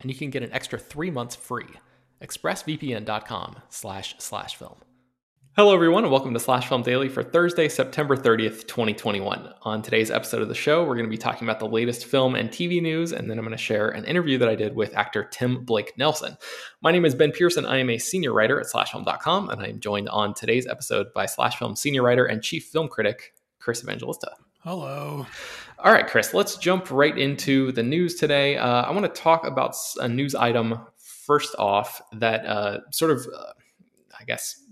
and you can get an extra three months free. ExpressVPN.com slash slash film. Hello, everyone, and welcome to Slash Film Daily for Thursday, September 30th, 2021. On today's episode of the show, we're going to be talking about the latest film and TV news, and then I'm going to share an interview that I did with actor Tim Blake Nelson. My name is Ben Pearson. I am a senior writer at SlashFilm.com, and I am joined on today's episode by Slash Film senior writer and chief film critic Chris Evangelista. Hello. All right, Chris, let's jump right into the news today. Uh, I want to talk about a news item first off that uh, sort of, uh, I guess,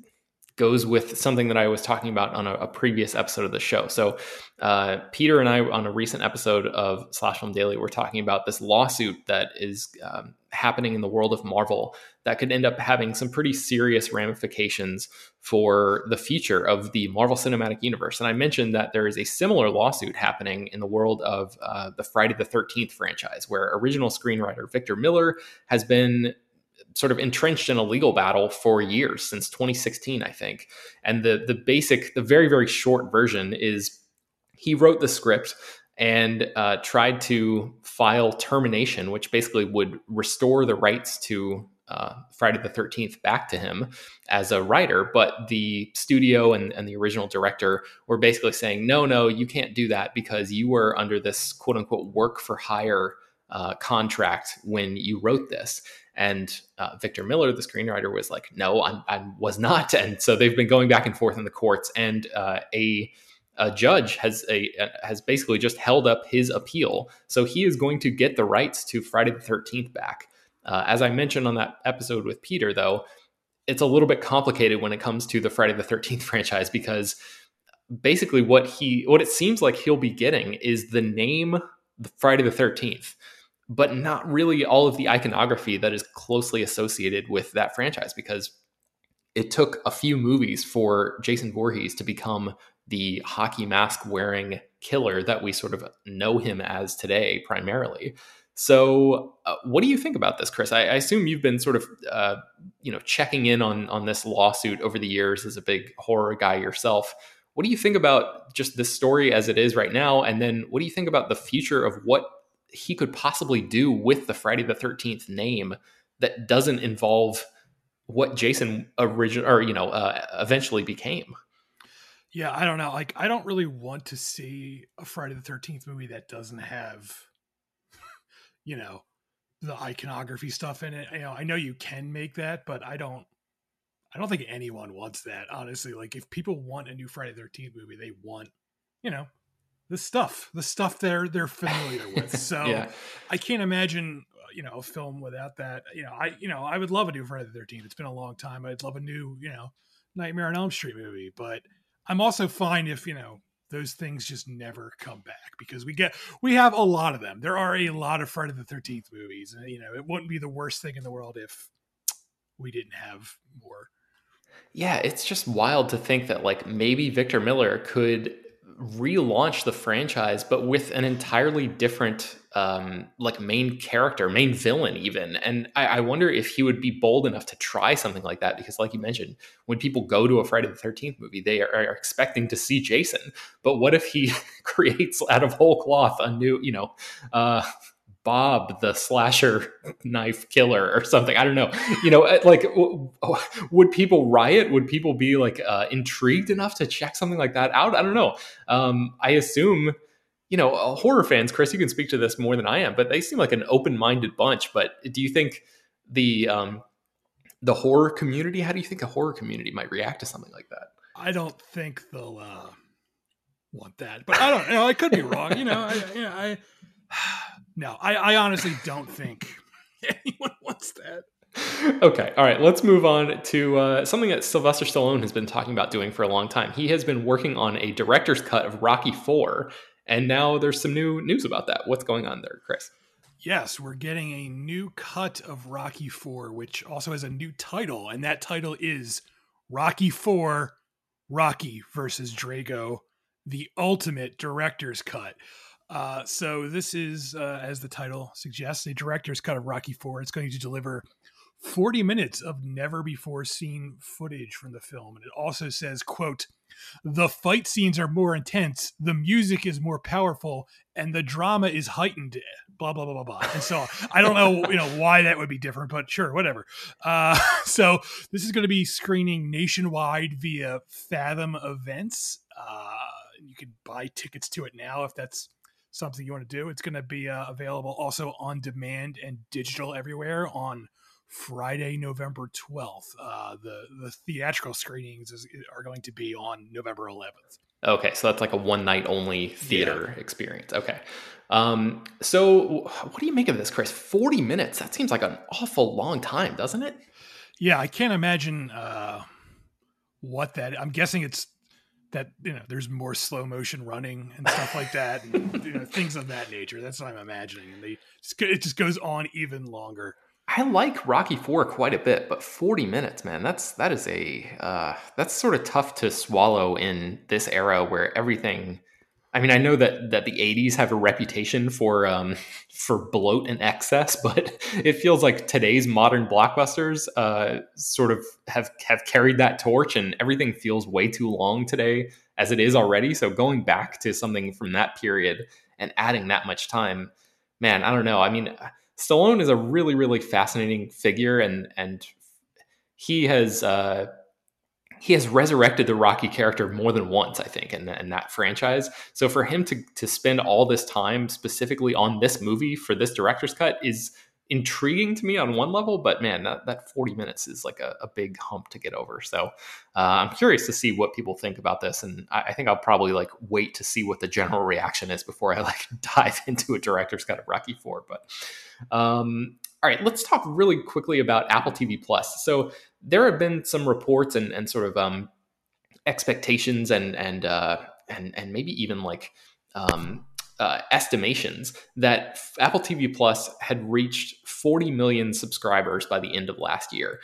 goes with something that I was talking about on a, a previous episode of the show. So, uh, Peter and I, on a recent episode of Slash Film Daily, were talking about this lawsuit that is um, happening in the world of Marvel that could end up having some pretty serious ramifications for the future of the Marvel Cinematic Universe. And I mentioned that there is a similar lawsuit happening in the world of uh, the Friday the 13th franchise, where original screenwriter Victor Miller has been sort of entrenched in a legal battle for years since 2016, I think. And the the basic, the very very short version is he wrote the script and uh, tried to file termination, which basically would restore the rights to uh, Friday the 13th back to him as a writer. But the studio and, and the original director were basically saying, no, no, you can't do that because you were under this quote unquote work for hire uh, contract when you wrote this. And uh, Victor Miller, the screenwriter, was like, "No, I'm, I was not." And so they've been going back and forth in the courts, and uh, a a judge has a has basically just held up his appeal. So he is going to get the rights to Friday the Thirteenth back. Uh, as I mentioned on that episode with Peter, though, it's a little bit complicated when it comes to the Friday the Thirteenth franchise because basically what he what it seems like he'll be getting is the name Friday the Thirteenth but not really all of the iconography that is closely associated with that franchise because it took a few movies for Jason Voorhees to become the hockey mask wearing killer that we sort of know him as today primarily. So, uh, what do you think about this, Chris? I, I assume you've been sort of, uh, you know, checking in on on this lawsuit over the years as a big horror guy yourself. What do you think about just this story as it is right now? And then, what do you think about the future of what he could possibly do with the Friday the 13th name that doesn't involve what Jason original or you know uh, eventually became. Yeah, I don't know. Like I don't really want to see a Friday the 13th movie that doesn't have you know the iconography stuff in it. You know, I know you can make that, but I don't I don't think anyone wants that, honestly. Like if people want a new Friday the 13th movie, they want, you know, the stuff, the stuff they're they're familiar with. So yeah. I can't imagine uh, you know a film without that. You know, I you know I would love a new Friday the Thirteenth. It's been a long time. I'd love a new you know Nightmare on Elm Street movie, but I'm also fine if you know those things just never come back because we get we have a lot of them. There are a lot of Friday the Thirteenth movies, and you know it wouldn't be the worst thing in the world if we didn't have more. Yeah, it's just wild to think that like maybe Victor Miller could relaunch the franchise, but with an entirely different um, like main character, main villain, even. And I, I, wonder if he would be bold enough to try something like that, because, like you mentioned, when people go to a Friday the Thirteenth movie, they are, are, expecting to see Jason. But what if he creates out of whole cloth a new, you know, uh, Bob the slasher knife killer or something. I don't know. You know, uh, like would people riot? Would people be like uh, intrigued enough to check something like that out? I don't know. Um, I assume you know, uh, horror fans, Chris, you can speak to this more than I am, but they seem like an open-minded bunch. But do you think the um, the horror community? How do you think a horror community might react to something like that? I don't think they'll uh, want that, but I don't. You know, I could be wrong. You know, I, you know, I no, I, I honestly don't think anyone wants that. Okay, all right. Let's move on to uh, something that Sylvester Stallone has been talking about doing for a long time. He has been working on a director's cut of Rocky Four, and now there's some new news about that. What's going on there, Chris? Yes, we're getting a new cut of Rocky 4, which also has a new title, and that title is Rocky 4 Rocky versus Drago, the ultimate director's cut. Uh, so, this is, uh, as the title suggests, a director's cut of Rocky 4. It's going to deliver 40 minutes of never before seen footage from the film. And it also says, quote, the fight scenes are more intense, the music is more powerful, and the drama is heightened. Blah blah blah blah blah. And so I don't know, you know, why that would be different, but sure, whatever. Uh, so this is going to be screening nationwide via Fathom Events. Uh, you can buy tickets to it now if that's something you want to do. It's going to be uh, available also on demand and digital everywhere on Friday, November 12th. Uh, the the theatrical screenings is, are going to be on November 11th. Okay, so that's like a one night only theater yeah. experience. Okay. Um, so what do you make of this, Chris? 40 minutes. That seems like an awful long time, doesn't it? Yeah, I can't imagine uh, what that I'm guessing it's that you know there's more slow motion running and stuff like that and you know, things of that nature that's what i'm imagining and they it just goes on even longer I like Rocky Four quite a bit, but forty minutes, man, that's that is a uh, that's sort of tough to swallow in this era where everything. I mean, I know that that the '80s have a reputation for um, for bloat and excess, but it feels like today's modern blockbusters uh, sort of have have carried that torch, and everything feels way too long today as it is already. So going back to something from that period and adding that much time, man, I don't know. I mean Stallone is a really, really fascinating figure, and and he has uh, he has resurrected the Rocky character more than once, I think, in, in that franchise. So for him to to spend all this time specifically on this movie for this director's cut is intriguing to me on one level, but man, that, that 40 minutes is like a, a big hump to get over. So uh, I'm curious to see what people think about this. And I, I, think I'll probably like wait to see what the general reaction is before I like dive into a director's cut of Rocky 4. But um, all right, let's talk really quickly about Apple TV Plus. So there have been some reports and, and sort of um, expectations and and uh, and and maybe even like um, uh, estimations that Apple TV Plus had reached 40 million subscribers by the end of last year.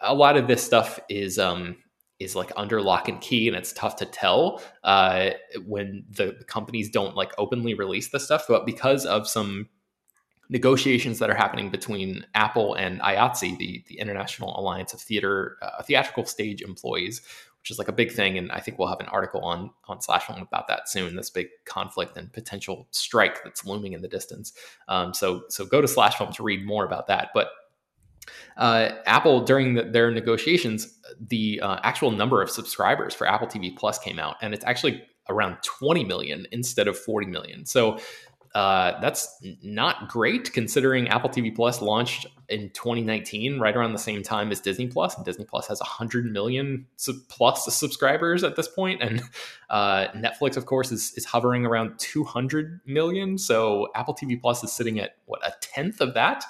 A lot of this stuff is um, is like under lock and key, and it's tough to tell uh, when the, the companies don't like openly release this stuff. But because of some negotiations that are happening between Apple and IATSE, the, the International Alliance of Theater uh, Theatrical Stage Employees, which is like a big thing. And I think we'll have an article on on Slash Film about that soon. This big conflict and potential strike that's looming in the distance. Um, so so go to Slash Film to read more about that. But uh, Apple during the, their negotiations, the uh, actual number of subscribers for Apple TV Plus came out, and it's actually around 20 million instead of 40 million. So uh, that's not great considering Apple TV Plus launched in 2019, right around the same time as Disney Plus, and Disney Plus has 100 million plus subscribers at this point, and uh, Netflix, of course, is is hovering around 200 million. So Apple TV Plus is sitting at what a tenth of that.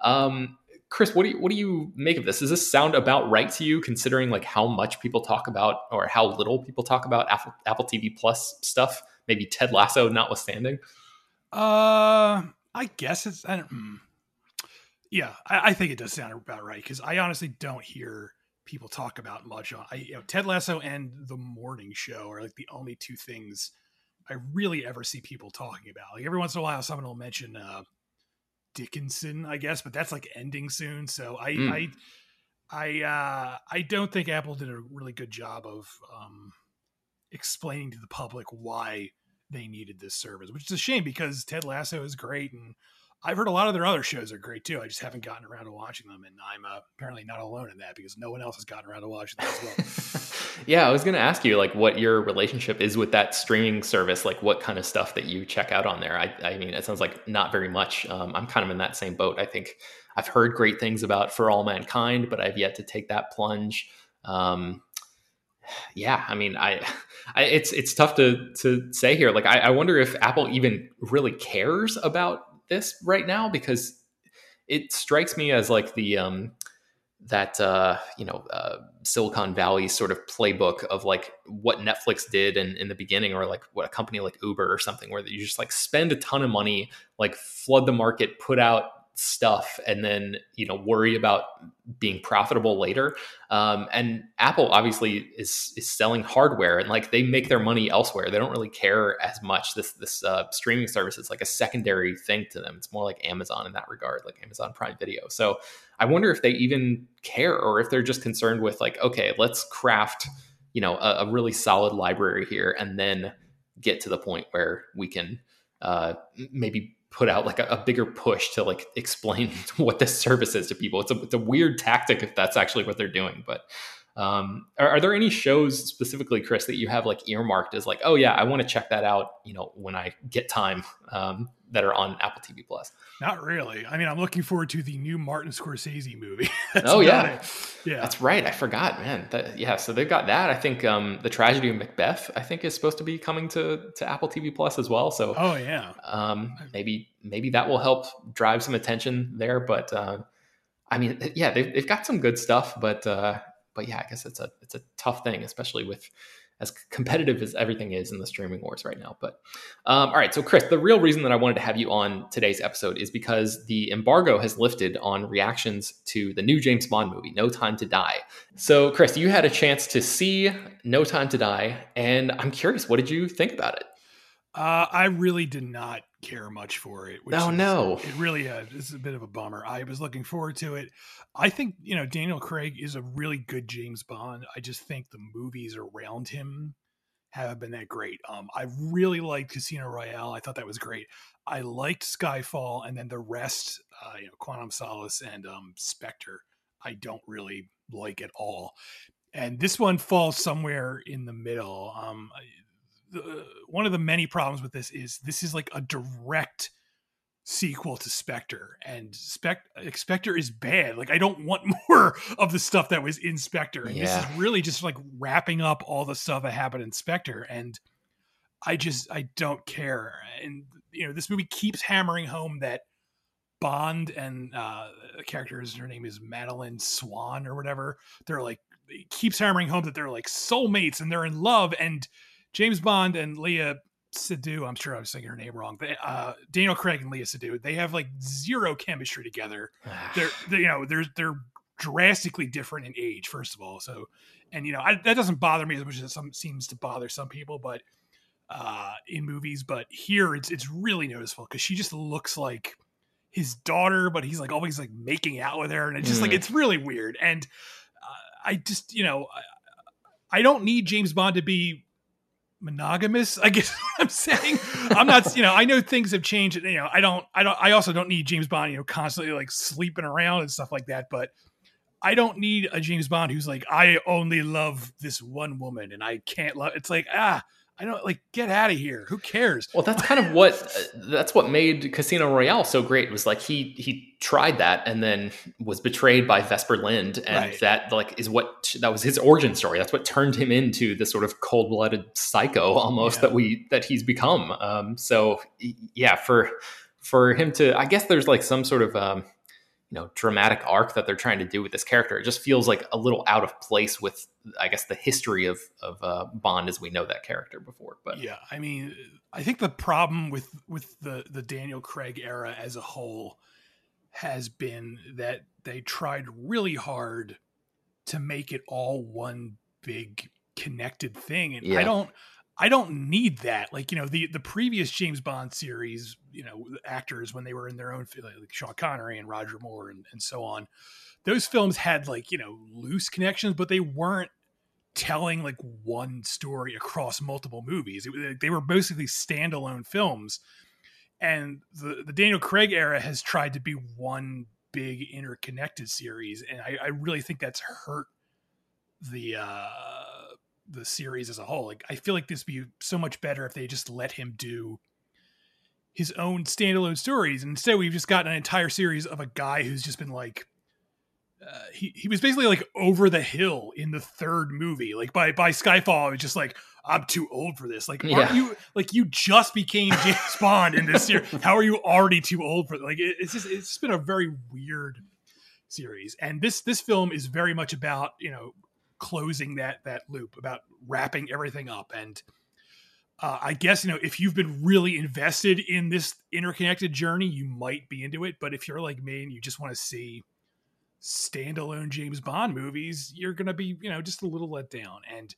Um, Chris, what do you what do you make of this? Does this sound about right to you, considering like how much people talk about or how little people talk about Apple Apple TV Plus stuff? Maybe Ted Lasso notwithstanding. Uh, I guess it's. I don't, mm, yeah, I, I, think it does sound about right because I honestly don't hear people talk about much on I you know Ted Lasso and The Morning Show are like the only two things I really ever see people talking about. Like every once in a while someone will mention uh Dickinson, I guess, but that's like ending soon. So I mm. I I uh I don't think Apple did a really good job of um explaining to the public why they needed this service, which is a shame because Ted Lasso is great and I've heard a lot of their other shows are great too. I just haven't gotten around to watching them, and I'm uh, apparently not alone in that because no one else has gotten around to watching them as well. yeah, I was going to ask you like what your relationship is with that streaming service. Like what kind of stuff that you check out on there. I, I mean, it sounds like not very much. Um, I'm kind of in that same boat. I think I've heard great things about For All Mankind, but I've yet to take that plunge. Um, yeah, I mean, I, I, it's it's tough to to say here. Like, I, I wonder if Apple even really cares about this right now because it strikes me as like the um that uh you know uh silicon valley sort of playbook of like what netflix did in, in the beginning or like what a company like uber or something where you just like spend a ton of money like flood the market put out stuff and then you know worry about being profitable later. Um, and apple obviously is is selling hardware and like they make their money elsewhere. They don't really care as much. This this uh, streaming service is like a secondary thing to them. It's more like amazon in that regard like amazon prime video. So i wonder if they even care or if they're just concerned with like okay let's craft you know a, a really solid library here and then get to the point where we can uh, maybe put out like a, a, bigger push to like explain what this service is to people. It's a, it's a weird tactic if that's actually what they're doing. But um, are, are, there any shows specifically, Chris, that you have like earmarked as like, oh yeah, I want to check that out, you know, when I get time um, that are on Apple TV Plus? Not really. I mean, I'm looking forward to the new Martin Scorsese movie. oh yeah, it. yeah, that's right. I forgot, man. That, yeah, so they've got that. I think um, the tragedy of Macbeth, I think, is supposed to be coming to to Apple TV Plus as well. So oh yeah, um, maybe maybe that will help drive some attention there. But uh, I mean, yeah, they've they've got some good stuff, but uh, but yeah, I guess it's a it's a tough thing, especially with as competitive as everything is in the streaming wars right now. But um, all right, so Chris, the real reason that I wanted to have you on today's episode is because the embargo has lifted on reactions to the new James Bond movie, No Time to Die. So, Chris, you had a chance to see No Time to Die, and I'm curious, what did you think about it? Uh, I really did not care much for it. oh is, no, it really uh, is a bit of a bummer. I was looking forward to it. I think you know Daniel Craig is a really good James Bond. I just think the movies around him have been that great. Um, I really liked Casino Royale. I thought that was great. I liked Skyfall, and then the rest, uh, you know, Quantum Solace and um, Spectre, I don't really like at all. And this one falls somewhere in the middle. Um, the, one of the many problems with this is this is like a direct sequel to Spectre, and Spec Spectre is bad. Like I don't want more of the stuff that was in Spectre, and yeah. this is really just like wrapping up all the stuff that happened in Spectre, and I just I don't care. And you know, this movie keeps hammering home that Bond and uh, the character her name is Madeleine Swann or whatever. They're like keeps hammering home that they're like soulmates and they're in love and James Bond and Léa Seydoux, I'm sure I was saying her name wrong. They, uh, Daniel Craig and Léa Seydoux, they have like zero chemistry together. they're, they're, you know, they're they're drastically different in age, first of all. So, and you know, I, that doesn't bother me as much as some seems to bother some people, but uh, in movies. But here, it's it's really noticeable because she just looks like his daughter, but he's like always like making out with her, and it's just mm. like it's really weird. And uh, I just, you know, I, I don't need James Bond to be monogamous i guess i'm saying. I'm not you know i know things have changed you know i don't i don't i also don't need james bond you know constantly like sleeping around and stuff like that but i don't need a james bond who's like i only love this one woman and i can't love it's like ah I don't like get out of here. Who cares? Well, that's kind of what uh, that's what made Casino Royale so great. Was like he he tried that and then was betrayed by Vesper Lynd, and right. that like is what that was his origin story. That's what turned him into the sort of cold blooded psycho almost yeah. that we that he's become. Um, so yeah, for for him to, I guess there's like some sort of um, you know dramatic arc that they're trying to do with this character. It just feels like a little out of place with I guess the history of of uh, Bond as we know that character before. But yeah, I mean, I think the problem with with the the Daniel Craig era as a whole has been that they tried really hard to make it all one big connected thing and Yeah. i don't i don't need that. Like you know the the previous james bond series you know actors when they were in their own fi- like sean connery and roger moore and, and so on those films had like you know loose connections but they weren't telling like one story across multiple movies. It, they were basically standalone films. And the, the daniel craig era has tried to be one big interconnected series and i, I really think that's hurt the uh the series as a whole like i feel like this would be so much better if they just let him do his own standalone stories and instead we've just gotten an entire series of a guy who's just been like uh, he, he was basically like over the hill in the third movie like by by skyfall it was just like i'm too old for this like Yeah. you like you just became james bond in this year? how are you already too old for like it, it's just it's just been a very weird series and this this film is very much about you know closing that that loop about wrapping everything up. And uh, i guess you know if you've been really invested in this interconnected journey you might be into it. But if you're like me and you just want to see standalone james bond movies you're gonna be you know just a little let down. And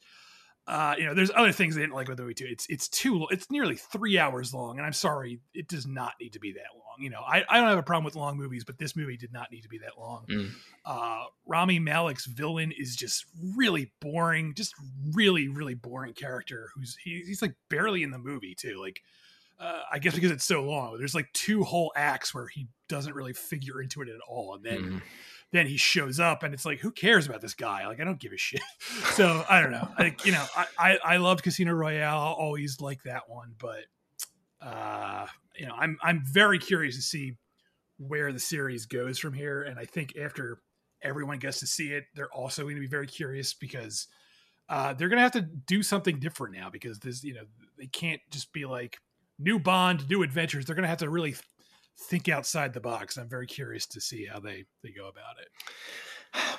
uh, you know, there's other things I didn't like about the movie too. It's it's too it's nearly three hours long, and I'm sorry, it does not need to be that long. You know, I, I don't have a problem with long movies, but this movie did not need to be that long. Mm. Uh, Rami Malek's villain is just really boring, just really really boring character. Who's he, he's like barely in the movie too. Like, uh, I guess because it's so long, there's like two whole acts where he doesn't really figure into it at all, and then Mhm. Then he shows up and it's like who cares about this guy? Like i don't give a shit. So i don't know. Like you know i i, I loved casino royale I'll always like that one but uh you know i'm i'm very curious to see where the series goes from here and i think after everyone gets to see it they're also going to be very curious because uh they're going to have to do something different now because this you know they can't just be like new bond new adventures. They're going to have to really think outside the box i'm very curious to see how they they go about it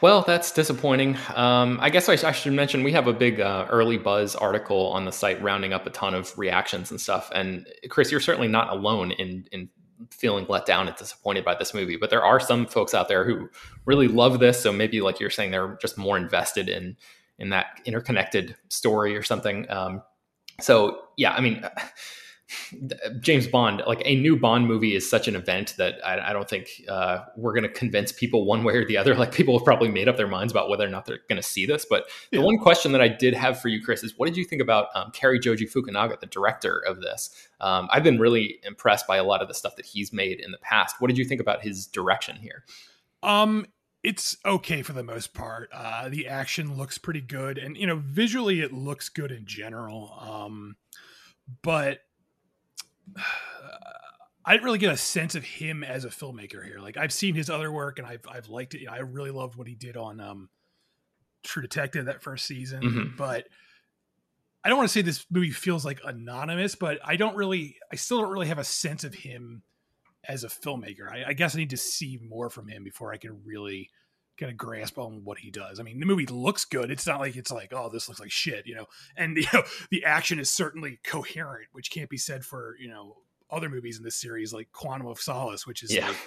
Well, that's disappointing. Um, I guess I, I should mention we have a big uh, early buzz article on the site rounding up a ton of reactions and stuff. And Chris, you're certainly not alone in in feeling let down and disappointed by this movie. But there are some folks out there who really love this. So maybe, like you're saying, they're just more invested in in that interconnected story or something. Um, so yeah, I mean. James Bond, like a new Bond movie, is such an event that I, I don't think uh, we're going to convince people one way or the other. Like people have probably made up their minds about whether or not they're going to see this. But the one question that I did have for you, Chris, is what did you think about um, Cary Joji Fukunaga, the director of this? Um, I've been really impressed by a lot of the stuff that he's made in the past. What did you think about his direction here? Um, it's okay for the most part. Uh, the action looks pretty good, and you know, visually it looks good in general. Um, but I didn't really get a sense of him as a filmmaker here. Like I've seen his other work, and I've I've liked it. I really loved what he did on um, True Detective that first season, Mhm. but. I don't want to say this movie feels like anonymous, but I don't really, I still don't really have a sense of him as a filmmaker. I, I guess I need to see more from him before I can really get a grasp on what he does. I mean, the movie looks good. It's not like it's like, oh, this looks like shit, you know. And you know, the action is certainly coherent, which can't be said for you know other movies in this series, like Quantum of Solace, which is Yeah. like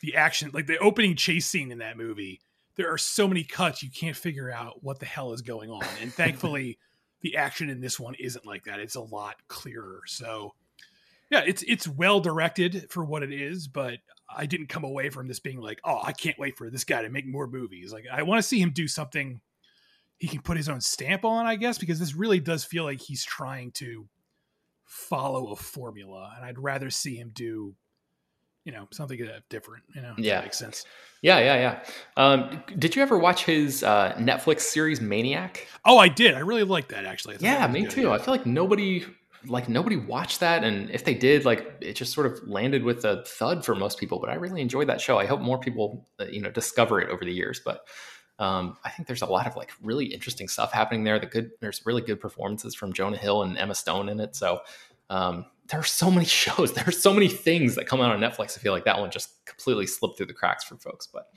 the action, like the opening chase scene in that movie. There are so many cuts you can't figure out what the hell is going on, and thankfully, the action in this one isn't like that. It's a lot clearer. So yeah, it's it's well directed for what it is, but I didn't come away from this being like, oh, I can't wait for this guy to make more movies. Like I want to see him do something he can put his own stamp on, I guess, because this really does feel like he's trying to follow a formula, and I'd rather see him do, you know, something different. You know, Yeah. makes sense. Yeah, yeah, yeah. Um, did you ever watch his uh, Netflix series Maniac? Oh, I did. I really liked that actually. Yeah, me good, too. yeah. I feel like nobody like nobody watched that and if they did like it just sort of landed with a thud for most people but i really enjoyed that show. I hope more people uh, you know discover it over the years but um, i think there's a lot of like really interesting stuff happening there. The good there's really good performances from jonah hill and emma stone in it so um, there are so many shows. There are so many things that come out on netflix. I feel like that one just completely slipped through the cracks for folks but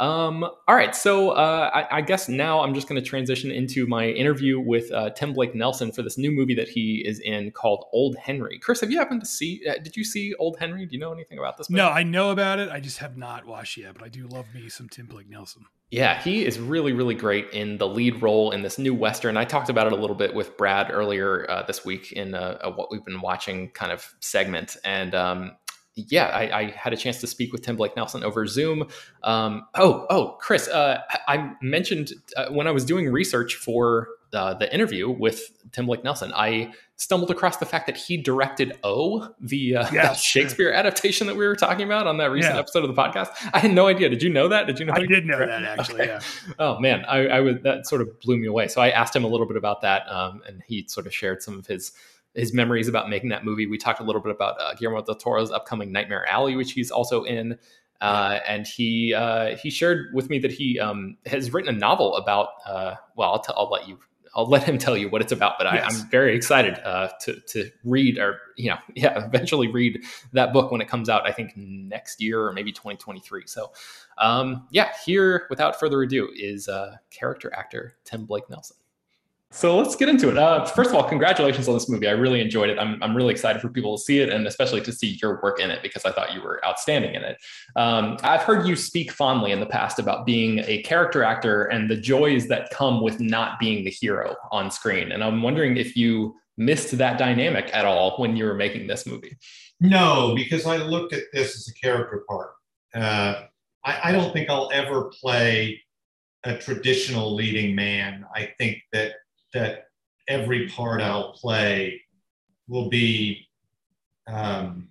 um, all right, so uh, I, I guess now I'm just going to transition into my interview with uh, Tim Blake Nelson for this new movie that he is in called Old Henry. Chris, have you happened to see? Uh, did you see Old Henry? Do you know anything about this? Movie? No, I know about it. I just have not watched yet, but I do love me some Tim Blake Nelson. Yeah, he is really, really great in the lead role in this new Western. I talked about it a little bit with Brad earlier uh, this week in a, a, what we've been watching kind of segment. And um, yeah, I, I, had a chance to speak with Tim Blake Nelson over Zoom. Um, oh, oh, Chris, uh, I mentioned uh, when I was doing research for uh, the interview with Tim Blake Nelson, I stumbled across the fact that he directed O, the uh, yes. Shakespeare adaptation that we were talking about on that recent yeah. episode of the podcast. I had no idea. Did you know that? Did you know? I did know that actually. Okay. Yeah. Oh man, I, I was that sort of blew me away. So I asked him a little bit about that, um, and he sort of shared some of his his memories about making that movie. We talked a little bit about uh, Guillermo del Toro's upcoming Nightmare Alley, which he's also in. Uh, and he uh, he shared with me that he um, has written a novel about. Uh, well, I'll, t- I'll let you I'll let him tell you what it's about. But. I, am very excited uh, to to read or you know yeah eventually read that book when it comes out. I think next year or maybe 2023. So um, yeah, here without further ado is uh, character actor Tim Blake Nelson. So let's get into it. Uh, first of all, congratulations on this movie. I really enjoyed it. I'm, I'm really excited for people to see it and especially to see your work in it because I thought you were outstanding in it. Um, I've heard you speak fondly in the past about being a character actor and the joys that come with not being the hero on screen. And I'm wondering if you missed that dynamic at all when you were making this movie. No, because I looked at this as a character part. Uh, I, I don't think I'll ever play a traditional leading man. I think that that every part I'll play will be, um,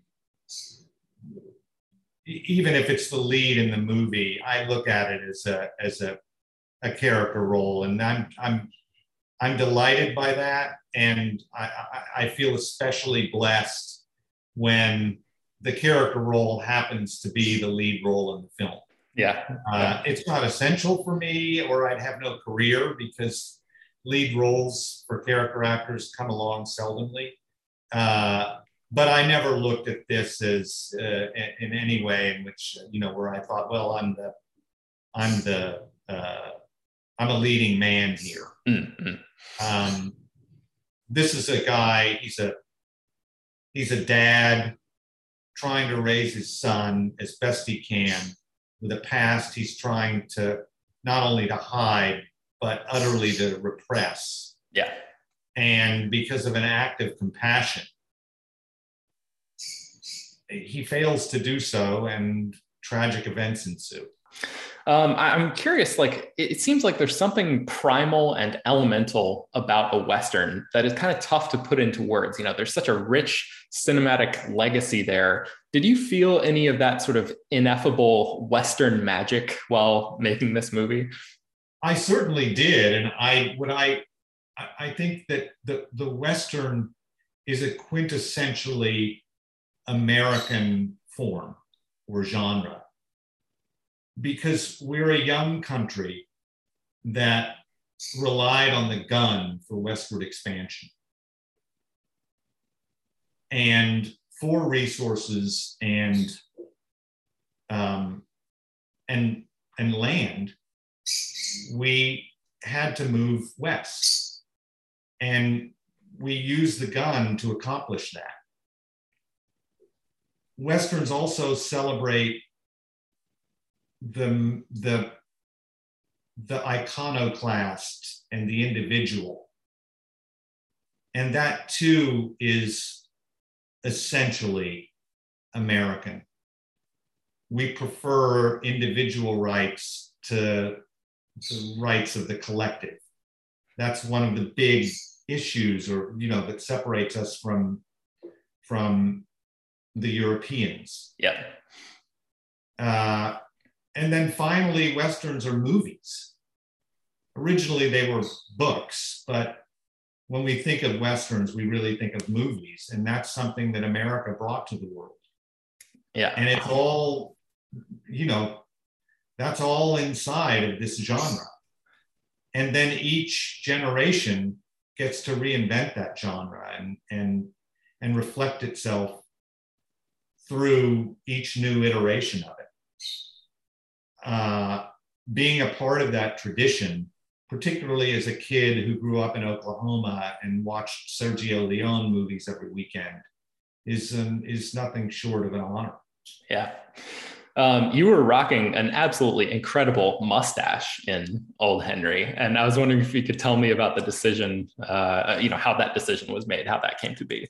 even if it's the lead in the movie, I look at it as a as a, a character role, and I'm I'm I'm delighted by that, and I, I feel especially blessed when the character role happens to be the lead role in the film. Yeah, uh, it's not essential for me, or I'd have no career because lead roles for character actors come along seldomly. Uh, but I never looked at this as uh, in any way in which you know where I thought, well, I'm the I'm the uh, I'm a leading man here. Mm-hmm. Um, this is a guy. He's a he's a dad trying to raise his son as best he can with a past he's trying to not only to hide but utterly to repress. Yeah. And because of an act of compassion, he fails to do so, and tragic events ensue. Um, I'm curious, like, it seems like there's something primal and elemental about a Western that is kind of tough to put into words. You know, there's such a rich cinematic legacy there. Did you feel any of that sort of ineffable Western magic while making this movie? I certainly did, and I what I I think that the the Western is a quintessentially American form or genre because we're a young country that relied on the gun for westward expansion. And for resources and um, and and land we had to move west. And we used the gun to accomplish that. Westerns also celebrate the, the, the iconoclast and the individual. And that too is essentially American. We prefer individual rights to the rights of the collective. That's one of the big issues, or you know, that separates us from from the Europeans. Yeah. Uh, and then finally, westerns are movies. Originally, they were books, but when we think of westerns, we really think of movies, and that's something that America brought to the world. Yeah. And it's all, you know, that's all inside of this genre. And then each generation gets to reinvent that genre and, and, and reflect itself through each new iteration of it. Uh, being a part of that tradition, particularly as a kid who grew up in Oklahoma and watched Sergio Leone movies every weekend, is um, is nothing short of an honor. Yeah. Um, you were rocking an absolutely incredible mustache in Old Henry, and I was wondering if you could tell me about the decision. Uh, you know how that decision was made, how that came to be.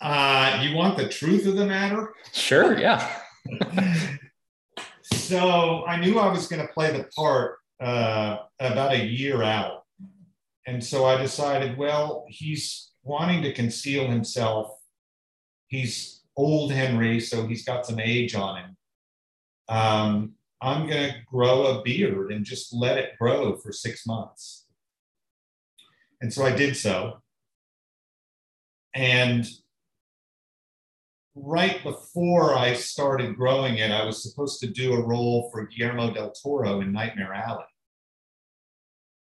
Uh, you want the truth of the matter? Sure. Yeah. so I knew I was going to play the part uh, about a year out, and so I decided, well, he's wanting to conceal himself. He's old Henry, so he's got some age on him. Um, I'm going to grow a beard and just let it grow for six months. And so I did so. And right before I started growing it, I was supposed to do a role for Guillermo del Toro in Nightmare Alley.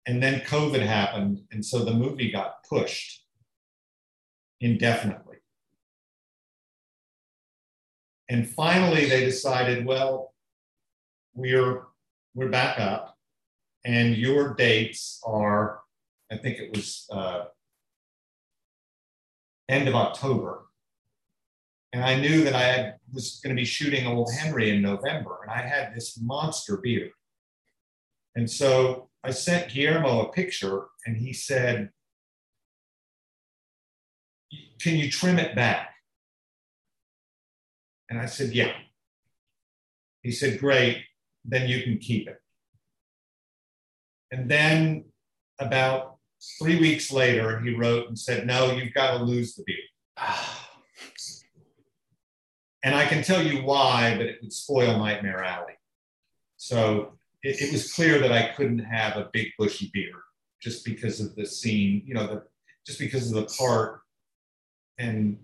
And then COVID happened, and so the movie got pushed indefinitely. And finally, they decided, well, we're we're back up, and your dates are, I think it was uh, end of October. And I knew that I had, was going to be shooting Old Henry in November, and I had this monster beard. And so I sent Guillermo a picture, and he said, Can you trim it back? And I said, Yeah. He said, Great, then you can keep it. And then about three weeks later, he wrote and said, No, you've got to lose the beard. and I can tell you why, but it would spoil Nightmare Alley. So it, it, was clear that I couldn't have a big bushy beard just because of the scene, you know, the, just because of the part and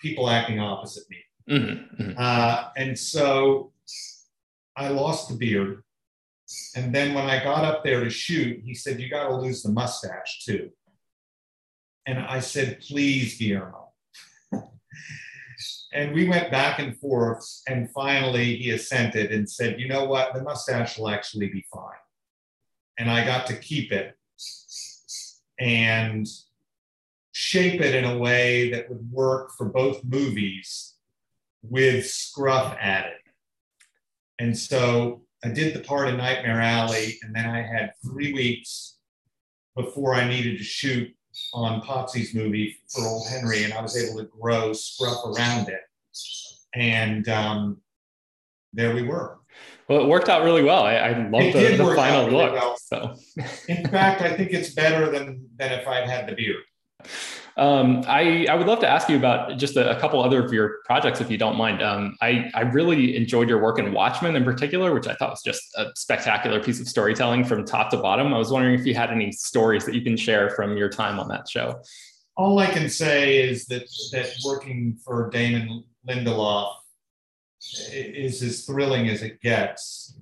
people acting opposite me. Mm-hmm, mm-hmm. Uh, and so I lost the beard. And then when I got up there to shoot, he said, You got to lose the mustache too. And I said, Please, Guillermo. and we went back and forth. And finally, he assented and said, You know what? The mustache will actually be fine. And I got to keep it and shape it in a way that would work for both movies with scruff added. And so I did the part in Nightmare Alley, and then I had three weeks before I needed to shoot on Potsy's movie for Old Henry, and I was able to grow scruff around it. And um, there we were. Well, it worked out really well. I, I love the, the final really look. Well. So, in fact, I think it's better than than if I'd had the beard. Um, I, I would love to ask you about just a, a couple other of your projects, if you don't mind. Um, I, I really enjoyed your work in Watchmen in particular, which I thought was just a spectacular piece of storytelling from top to bottom. I was wondering if you had any stories that you can share from your time on that show. All I can say is that that working for Damon Lindelof is as thrilling as it gets.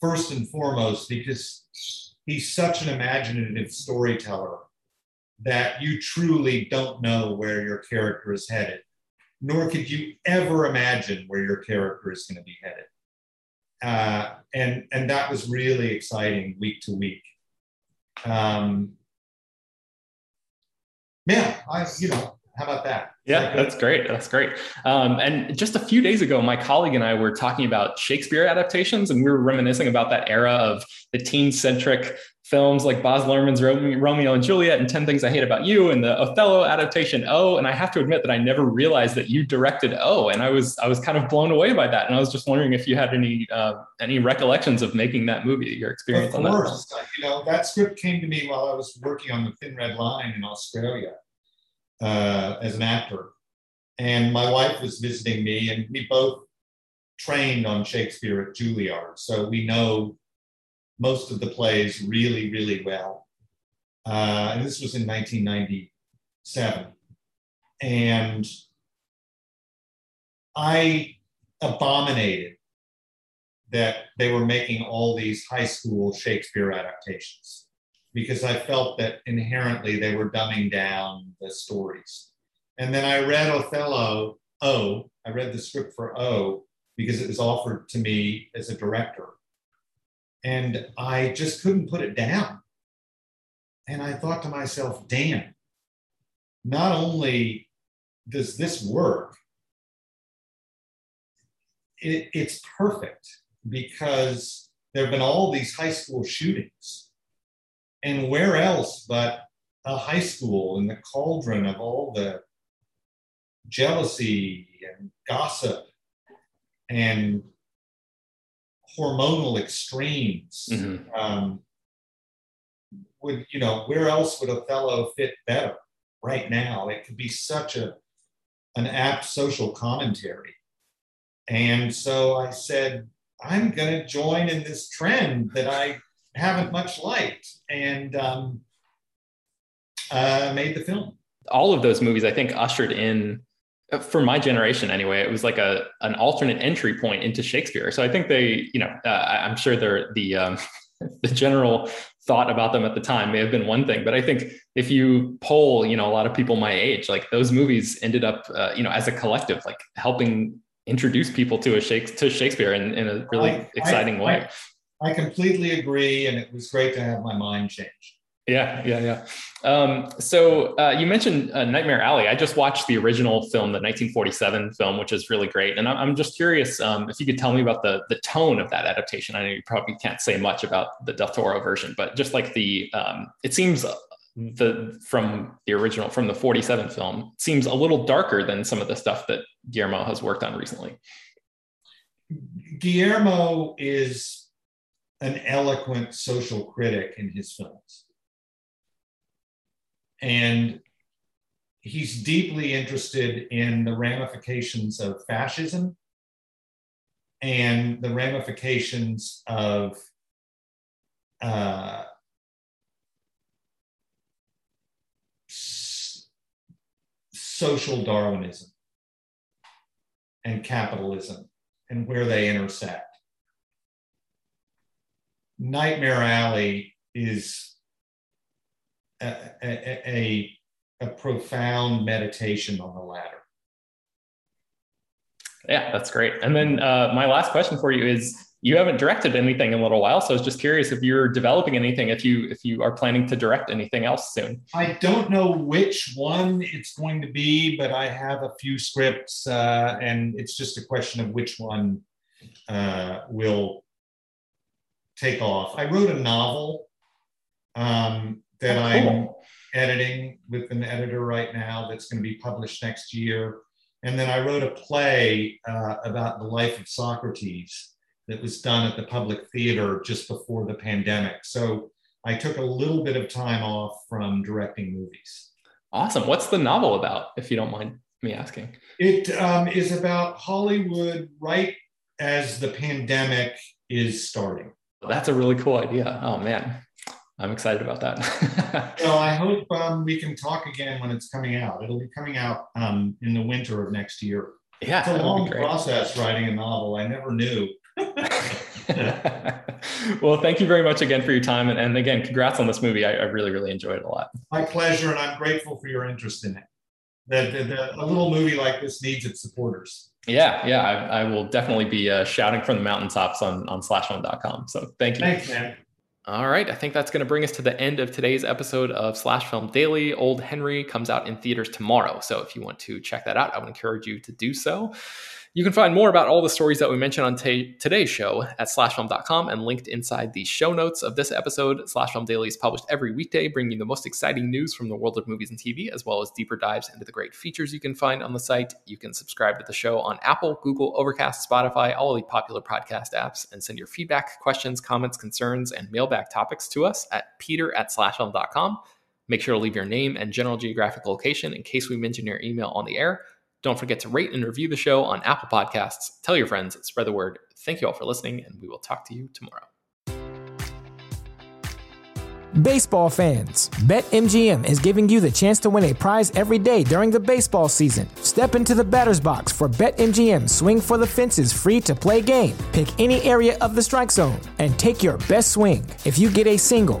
First and foremost, because he's such an imaginative storyteller that you truly don't know where your character is headed, nor could you ever imagine where your character is going to be headed. Uh, and and that was really exciting week to week. Um, yeah, I you know how about that? Yeah, that's great. That's great. Um, and just a few days ago, my colleague and I were talking about Shakespeare adaptations, and we were reminiscing about that era of the teen-centric films like Baz Luhrmann's Romeo and Juliet and 10 Things I Hate About You and the Othello adaptation O. And I have to admit that I never realized that you directed O. And I was I was kind of blown away by that. And I was just wondering if you had any uh, any recollections of making that movie, your experience of course. on that. You know, that script came to me while I was working on the Thin Red Line in Australia uh, as an actor. And my wife was visiting me, and we both trained on Shakespeare at Juilliard. So we know most of the plays really, really well. Uh, and this was in 1997. And I abominated that they were making all these high school Shakespeare adaptations because I felt that inherently they were dumbing down the stories. And then I read Othello, O, I read the script for O because it was offered to me as a director. And I just couldn't put it down. And I thought to myself, damn, not only does this work, it, it's perfect because there have been all these high school shootings. And where else but a high school in the cauldron of all the jealousy and gossip and hormonal extremes. Mm-hmm. Um, would you know where else would Othello fit better right now? It could be such a an apt social commentary. And so I said, I'm going to join in this trend that I haven't much liked, and um, uh, made the film. All of those movies, I think, ushered in for my generation anyway, it was like a an alternate entry point into Shakespeare. So I think they, you know, uh, I'm sure they're the um, the general thought about them at the time may have been one thing, but I think if you poll, you know, a lot of people my age, like those movies ended up, uh, you know, as a collective, like helping introduce people to a Shakespeare, to Shakespeare in, in a really I, exciting I, way. I, completely agree, and it was great to have my mind changed. Yeah, yeah, yeah. Um, so uh, you mentioned uh, Nightmare Alley. I just watched the original film, the 1947 film, which is really great. And I'm, just curious um, if you could tell me about the the tone of that adaptation. I know you probably can't say much about the Del Toro version, but just like the, um, it seems uh, the from the original from the 47 film seems a little darker than some of the stuff that Guillermo has worked on recently. Guillermo is an eloquent social critic in his films and he's deeply interested in the ramifications of fascism and the ramifications of uh, s- social Darwinism and capitalism and where they intersect. Nightmare Alley is a, a, a profound meditation on the latter. Yeah, that's great. And then uh, my last question for you is: you haven't directed anything in a little while, so I was just curious if you're developing anything, if you if you are planning to direct anything else soon. I don't know which one it's going to be, but I have a few scripts, uh, and it's just a question of which one uh, will take off. I wrote a novel um, that oh, cool. I'm editing with an editor right now that's going to be published next year. And then I wrote a play uh, about the life of Socrates that was done at the public theater just before the pandemic. So I took a little bit of time off from directing movies. Awesome. What's the novel about, if you don't mind me asking? It um, is about Hollywood right as the pandemic is starting. That's a really cool idea. Oh, man. I'm excited about that. well, I hope um, we can talk again when it's coming out. It'll be coming out um, in the winter of next year. Yeah, it's a long process writing a novel. I never knew. well, thank you very much again for your time, and, and again, congrats on this movie. I, I, really, really enjoyed it a lot. My pleasure, and I'm grateful for your interest in it. That, a little movie like this needs its supporters. Yeah, yeah, I, I will definitely be uh, shouting from the mountaintops on on slashfilm.com. So thank you. Thanks, man. All right, I think that's going to bring us to the end of today's episode of Slash Film Daily. Old Henry comes out in theaters tomorrow. So if you want to check that out, I would encourage you to do so. You can find more about all the stories that we mentioned on t- today's show at slashfilm.com and linked inside the show notes of this episode. Slash Film Daily is published every weekday, bringing you the most exciting news from the world of movies and TV, as well as deeper dives into the great features you can find on the site. You can subscribe to the show on Apple, Google, Overcast, Spotify, all the popular podcast apps, and send your feedback, questions, comments, concerns, and mailbag topics to us at peter at slashfilm.com. Make sure to leave your name and general geographic location in case we mention your email on the air. Don't forget to rate and review the show on Apple Podcasts. Tell your friends, spread the word. Thank you all for listening, and we will talk to you tomorrow. Baseball fans, BetMGM is giving you the chance to win a prize every day during the baseball season. Step into the batter's box for BetMGM Swing for the Fences free to play game. Pick any area of the strike zone and take your best swing. If you get a single,